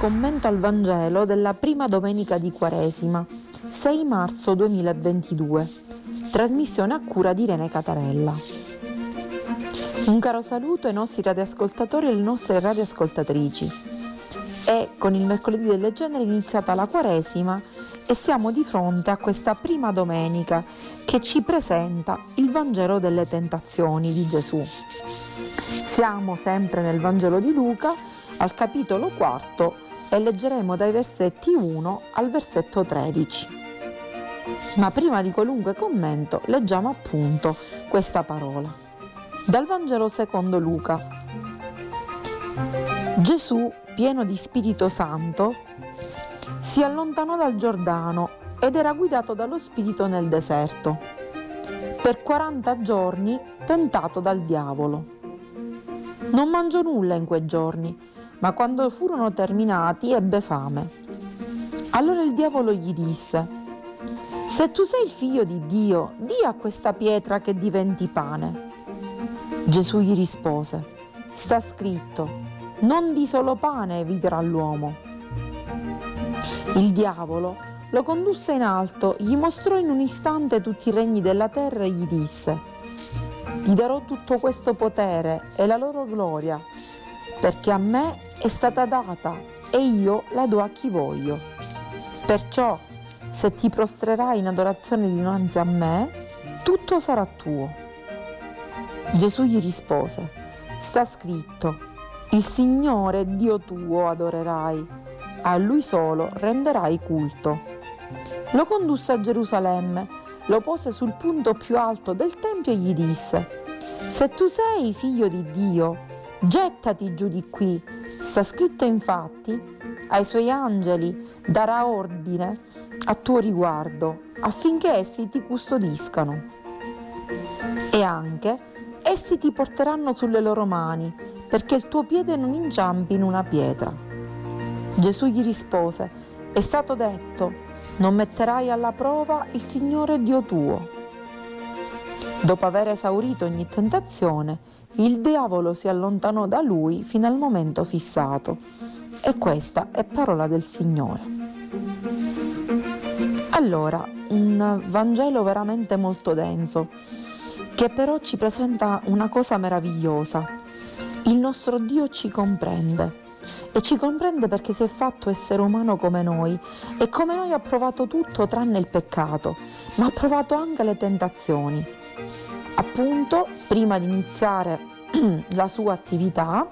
commento al Vangelo della prima domenica di Quaresima, 6 marzo 2022, trasmissione a cura di Irene Catarella. Un caro saluto ai nostri radioascoltatori e alle nostre radioascoltatrici. È con il mercoledì delle genere iniziata la Quaresima e siamo di fronte a questa prima domenica che ci presenta il Vangelo delle tentazioni di Gesù. Siamo sempre nel Vangelo di Luca, al capitolo quarto e leggeremo dai versetti 1 al versetto 13. Ma prima di qualunque commento leggiamo appunto questa parola. Dal Vangelo secondo Luca. Gesù, pieno di Spirito Santo, si allontanò dal Giordano ed era guidato dallo Spirito nel deserto, per 40 giorni tentato dal diavolo. Non mangiò nulla in quei giorni ma quando furono terminati ebbe fame. Allora il diavolo gli disse, se tu sei il figlio di Dio, di a questa pietra che diventi pane. Gesù gli rispose, sta scritto, non di solo pane vivrà l'uomo. Il diavolo lo condusse in alto, gli mostrò in un istante tutti i regni della terra e gli disse, ti darò tutto questo potere e la loro gloria perché a me è stata data e io la do a chi voglio. Perciò, se ti prostrerai in adorazione dinanzi a me, tutto sarà tuo. Gesù gli rispose, sta scritto, il Signore Dio tuo adorerai, a Lui solo renderai culto. Lo condusse a Gerusalemme, lo pose sul punto più alto del Tempio e gli disse, se tu sei figlio di Dio, Gettati giù di qui. Sta scritto infatti, ai suoi angeli darà ordine a tuo riguardo affinché essi ti custodiscano. E anche essi ti porteranno sulle loro mani perché il tuo piede non inciampi in una pietra. Gesù gli rispose, è stato detto, non metterai alla prova il Signore Dio tuo. Dopo aver esaurito ogni tentazione, il diavolo si allontanò da lui fino al momento fissato. E questa è parola del Signore. Allora, un Vangelo veramente molto denso, che però ci presenta una cosa meravigliosa. Il nostro Dio ci comprende e ci comprende perché si è fatto essere umano come noi e come noi ha provato tutto tranne il peccato, ma ha provato anche le tentazioni. Appunto, prima di iniziare la sua attività,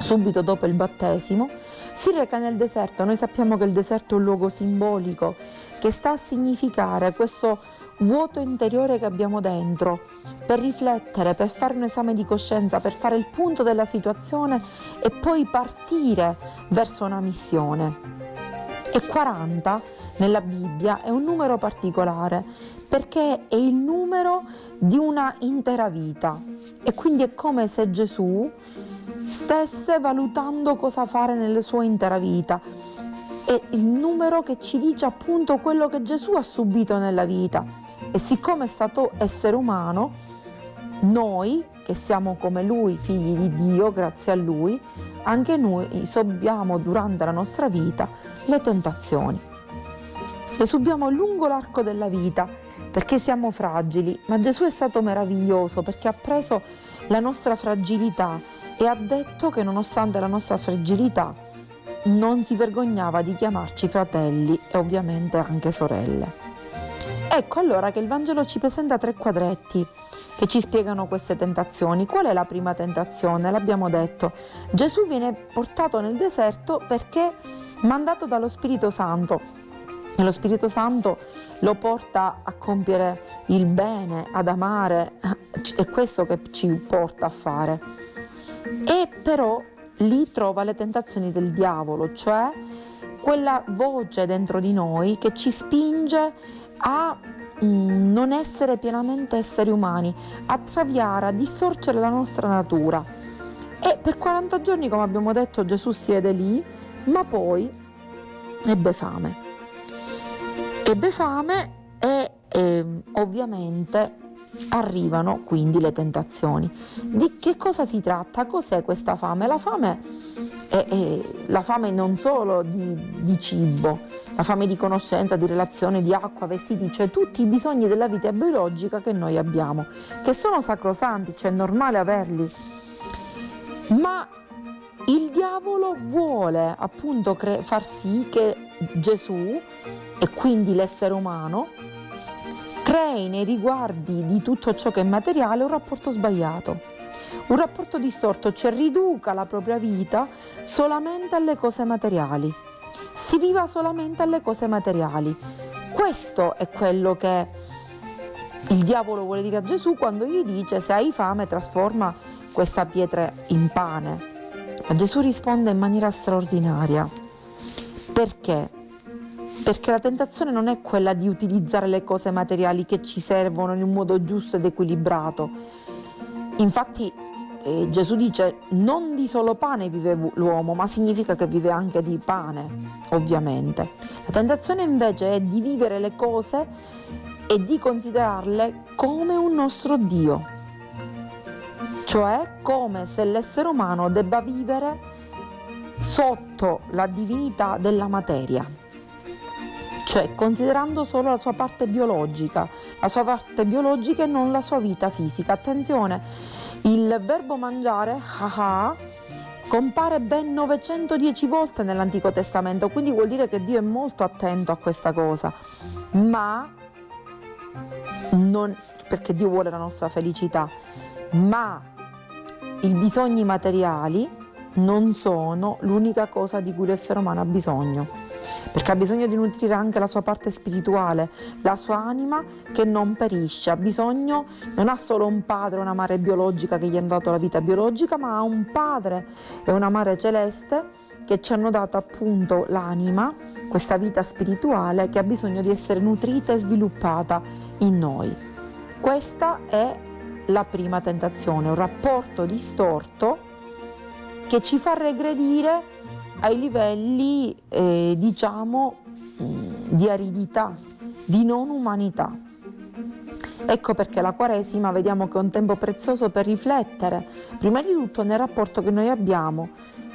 subito dopo il battesimo, si reca nel deserto. Noi sappiamo che il deserto è un luogo simbolico che sta a significare questo vuoto interiore che abbiamo dentro, per riflettere, per fare un esame di coscienza, per fare il punto della situazione e poi partire verso una missione. E 40 nella Bibbia è un numero particolare perché è il numero di una intera vita e quindi è come se Gesù stesse valutando cosa fare nella sua intera vita. È il numero che ci dice appunto quello che Gesù ha subito nella vita e siccome è stato essere umano, noi che siamo come lui, figli di Dio, grazie a lui, anche noi subiamo durante la nostra vita le tentazioni. Le subiamo lungo l'arco della vita perché siamo fragili, ma Gesù è stato meraviglioso perché ha preso la nostra fragilità e ha detto che nonostante la nostra fragilità non si vergognava di chiamarci fratelli e ovviamente anche sorelle. Ecco allora che il Vangelo ci presenta tre quadretti che ci spiegano queste tentazioni. Qual è la prima tentazione? L'abbiamo detto. Gesù viene portato nel deserto perché mandato dallo Spirito Santo e lo Spirito Santo lo porta a compiere il bene, ad amare, è questo che ci porta a fare. E però lì trova le tentazioni del diavolo, cioè quella voce dentro di noi che ci spinge a mm, non essere pienamente esseri umani, a traviare, a distorcere la nostra natura. E per 40 giorni, come abbiamo detto, Gesù siede lì, ma poi ebbe fame ebbe fame e eh, ovviamente arrivano quindi le tentazioni. Di che cosa si tratta? Cos'è questa fame? La fame è, è la fame non solo di, di, cibo, la fame di conoscenza, di relazione, di acqua, vestiti, cioè tutti i bisogni della vita biologica che noi abbiamo, che sono sacrosanti, cioè è normale averli. Ma il diavolo vuole appunto cre- far sì che Gesù e quindi l'essere umano crei nei riguardi di tutto ciò che è materiale un rapporto sbagliato, un rapporto distorto, cioè riduca la propria vita solamente alle cose materiali, si viva solamente alle cose materiali. Questo è quello che il diavolo vuole dire a Gesù quando gli dice se hai fame trasforma questa pietra in pane. Ma Gesù risponde in maniera straordinaria. Perché? perché la tentazione non è quella di utilizzare le cose materiali che ci servono in un modo giusto ed equilibrato. Infatti eh, Gesù dice non di solo pane vive l'uomo, ma significa che vive anche di pane, ovviamente. La tentazione invece è di vivere le cose e di considerarle come un nostro Dio, cioè come se l'essere umano debba vivere sotto la divinità della materia cioè considerando solo la sua parte biologica, la sua parte biologica e non la sua vita fisica. Attenzione, il verbo mangiare, haha, compare ben 910 volte nell'Antico Testamento, quindi vuol dire che Dio è molto attento a questa cosa, ma non perché Dio vuole la nostra felicità, ma i bisogni materiali non sono l'unica cosa di cui l'essere umano ha bisogno perché ha bisogno di nutrire anche la sua parte spirituale, la sua anima che non perisce, ha bisogno, non ha solo un padre una madre biologica che gli hanno dato la vita biologica, ma ha un padre e una madre celeste che ci hanno dato appunto l'anima, questa vita spirituale che ha bisogno di essere nutrita e sviluppata in noi. Questa è la prima tentazione, un rapporto distorto che ci fa regredire ai livelli eh, diciamo di aridità, di non umanità. Ecco perché la Quaresima vediamo che è un tempo prezioso per riflettere, prima di tutto nel rapporto che noi abbiamo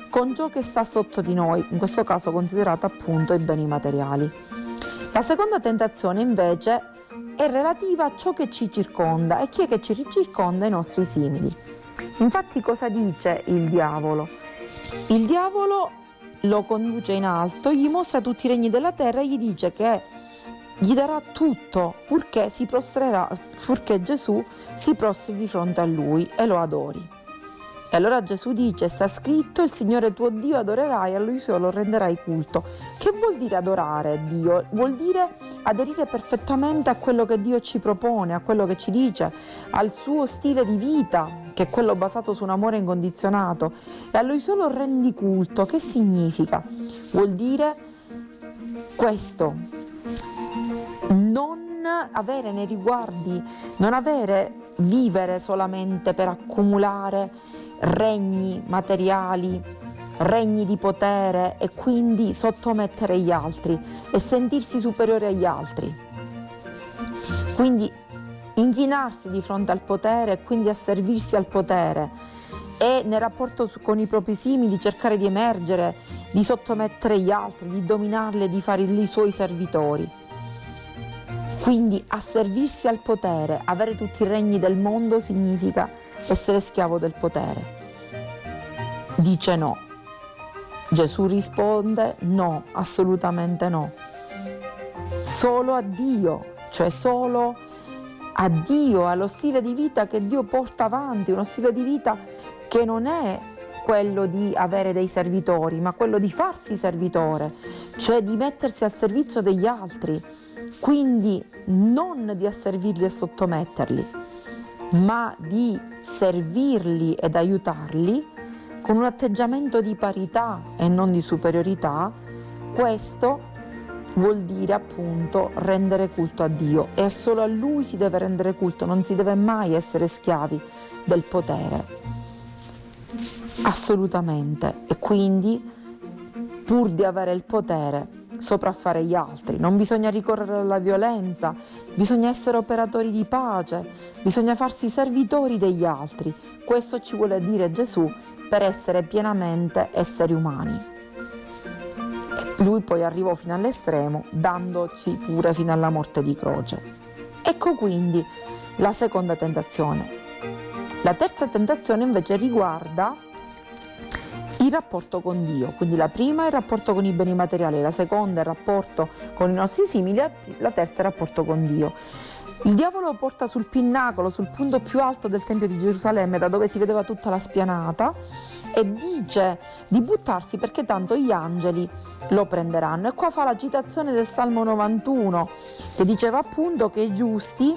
con ciò che sta sotto di noi, in questo caso considerato appunto i beni materiali. La seconda tentazione invece è relativa a ciò che ci circonda e chi è che ci circonda i nostri simili. Infatti cosa dice il diavolo? Il diavolo lo conduce in alto, gli mostra tutti i regni della terra e gli dice che gli darà tutto purché, si prostrerà, purché Gesù si prostri di fronte a lui e lo adori. E allora Gesù dice, sta scritto, il Signore tuo Dio adorerai e a Lui solo renderai culto. Che vuol dire adorare Dio? Vuol dire aderire perfettamente a quello che Dio ci propone, a quello che ci dice, al suo stile di vita, che è quello basato su un amore incondizionato. E a Lui solo rendi culto. Che significa? Vuol dire questo, non avere nei riguardi, non avere vivere solamente per accumulare regni materiali, regni di potere e quindi sottomettere gli altri e sentirsi superiore agli altri. Quindi inchinarsi di fronte al potere e quindi asservirsi al potere e nel rapporto con i propri simili cercare di emergere, di sottomettere gli altri, di dominarli e di fare i suoi servitori. Quindi asservirsi al potere, avere tutti i regni del mondo significa essere schiavo del potere. Dice no. Gesù risponde no, assolutamente no. Solo a Dio, cioè solo a Dio, allo stile di vita che Dio porta avanti, uno stile di vita che non è quello di avere dei servitori, ma quello di farsi servitore, cioè di mettersi al servizio degli altri, quindi non di asservirli e sottometterli, ma di servirli ed aiutarli con un atteggiamento di parità e non di superiorità, questo vuol dire appunto rendere culto a Dio e solo a Lui si deve rendere culto, non si deve mai essere schiavi del potere. Assolutamente. E quindi, pur di avere il potere, sopraffare gli altri, non bisogna ricorrere alla violenza, bisogna essere operatori di pace, bisogna farsi servitori degli altri. Questo ci vuole dire Gesù per essere pienamente esseri umani. Lui poi arrivò fino all'estremo, dandoci pure fino alla morte di croce. Ecco quindi la seconda tentazione. La terza tentazione invece riguarda il rapporto con Dio, quindi la prima è il rapporto con i beni materiali, la seconda è il rapporto con i nostri simili, la terza è il rapporto con Dio. Il diavolo porta sul pinnacolo, sul punto più alto del Tempio di Gerusalemme, da dove si vedeva tutta la spianata, e dice di buttarsi perché tanto gli angeli lo prenderanno. E qua fa la citazione del Salmo 91, che diceva appunto che i giusti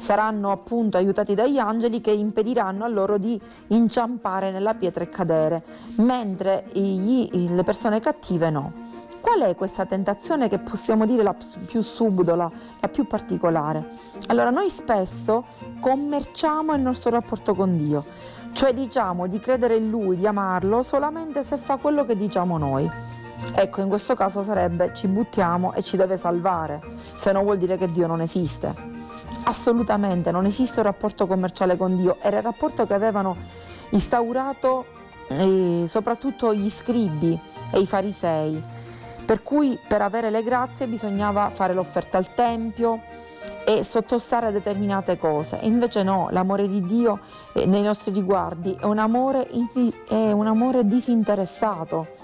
saranno appunto aiutati dagli angeli che impediranno a loro di inciampare nella pietra e cadere, mentre gli, le persone cattive no. Qual è questa tentazione che possiamo dire la più subdola, la più particolare? Allora, noi spesso commerciamo il nostro rapporto con Dio, cioè diciamo di credere in Lui, di amarlo solamente se fa quello che diciamo noi. Ecco, in questo caso sarebbe ci buttiamo e ci deve salvare, se no vuol dire che Dio non esiste. Assolutamente, non esiste un rapporto commerciale con Dio, era il rapporto che avevano instaurato eh, soprattutto gli scribi e i farisei per cui per avere le grazie bisognava fare l'offerta al Tempio e sottostare a determinate cose. E invece no, l'amore di Dio eh, nei nostri riguardi è un amore, è un amore disinteressato.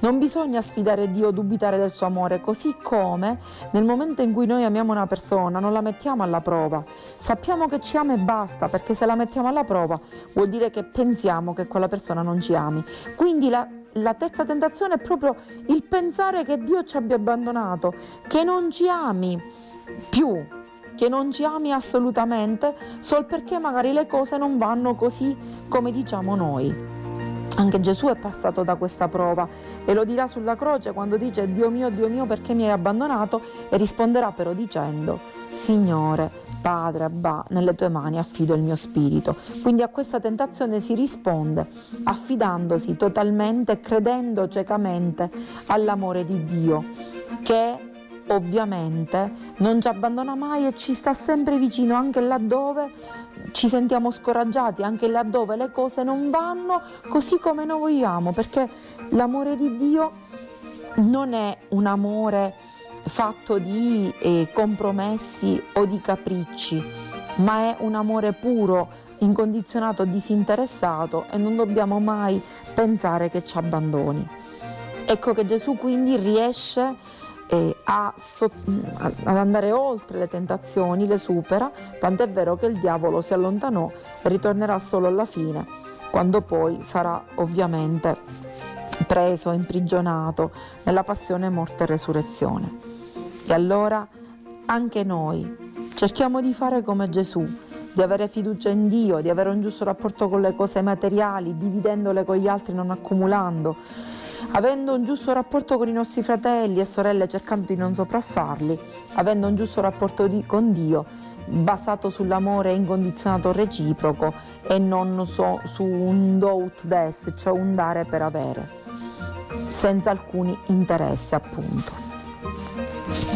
Non bisogna sfidare Dio o dubitare del suo amore, così come nel momento in cui noi amiamo una persona non la mettiamo alla prova. Sappiamo che ci ama e basta, perché se la mettiamo alla prova vuol dire che pensiamo che quella persona non ci ami. Quindi la, la terza tentazione è proprio il pensare che Dio ci abbia abbandonato, che non ci ami più, che non ci ami assolutamente, sol perché magari le cose non vanno così come diciamo noi. Anche Gesù è passato da questa prova e lo dirà sulla croce quando dice Dio mio, Dio mio, perché mi hai abbandonato? E risponderà però dicendo Signore, Padre, Abba, nelle tue mani affido il mio spirito. Quindi a questa tentazione si risponde affidandosi totalmente credendo ciecamente all'amore di Dio che ovviamente non ci abbandona mai e ci sta sempre vicino anche laddove ci sentiamo scoraggiati, anche laddove le cose non vanno così come noi vogliamo, perché l'amore di Dio non è un amore fatto di eh, compromessi o di capricci, ma è un amore puro, incondizionato, disinteressato e non dobbiamo mai pensare che ci abbandoni. Ecco che Gesù quindi riesce a, ad andare oltre le tentazioni, le supera, tant'è vero che il diavolo si allontanò e ritornerà solo alla fine, quando poi sarà ovviamente preso, imprigionato nella passione, morte e resurrezione. E allora anche noi cerchiamo di fare come Gesù, di avere fiducia in Dio, di avere un giusto rapporto con le cose materiali, dividendole con gli altri, non accumulando avendo un giusto rapporto con i nostri fratelli e sorelle cercando di non sopraffarli, avendo un giusto rapporto di, con Dio basato sull'amore incondizionato reciproco e non so, su un do des, cioè un dare per avere, senza alcuni interessi appunto.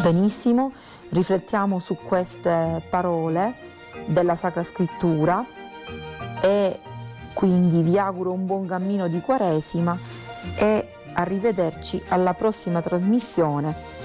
Benissimo, riflettiamo su queste parole della Sacra Scrittura e quindi vi auguro un buon cammino di Quaresima e arrivederci alla prossima trasmissione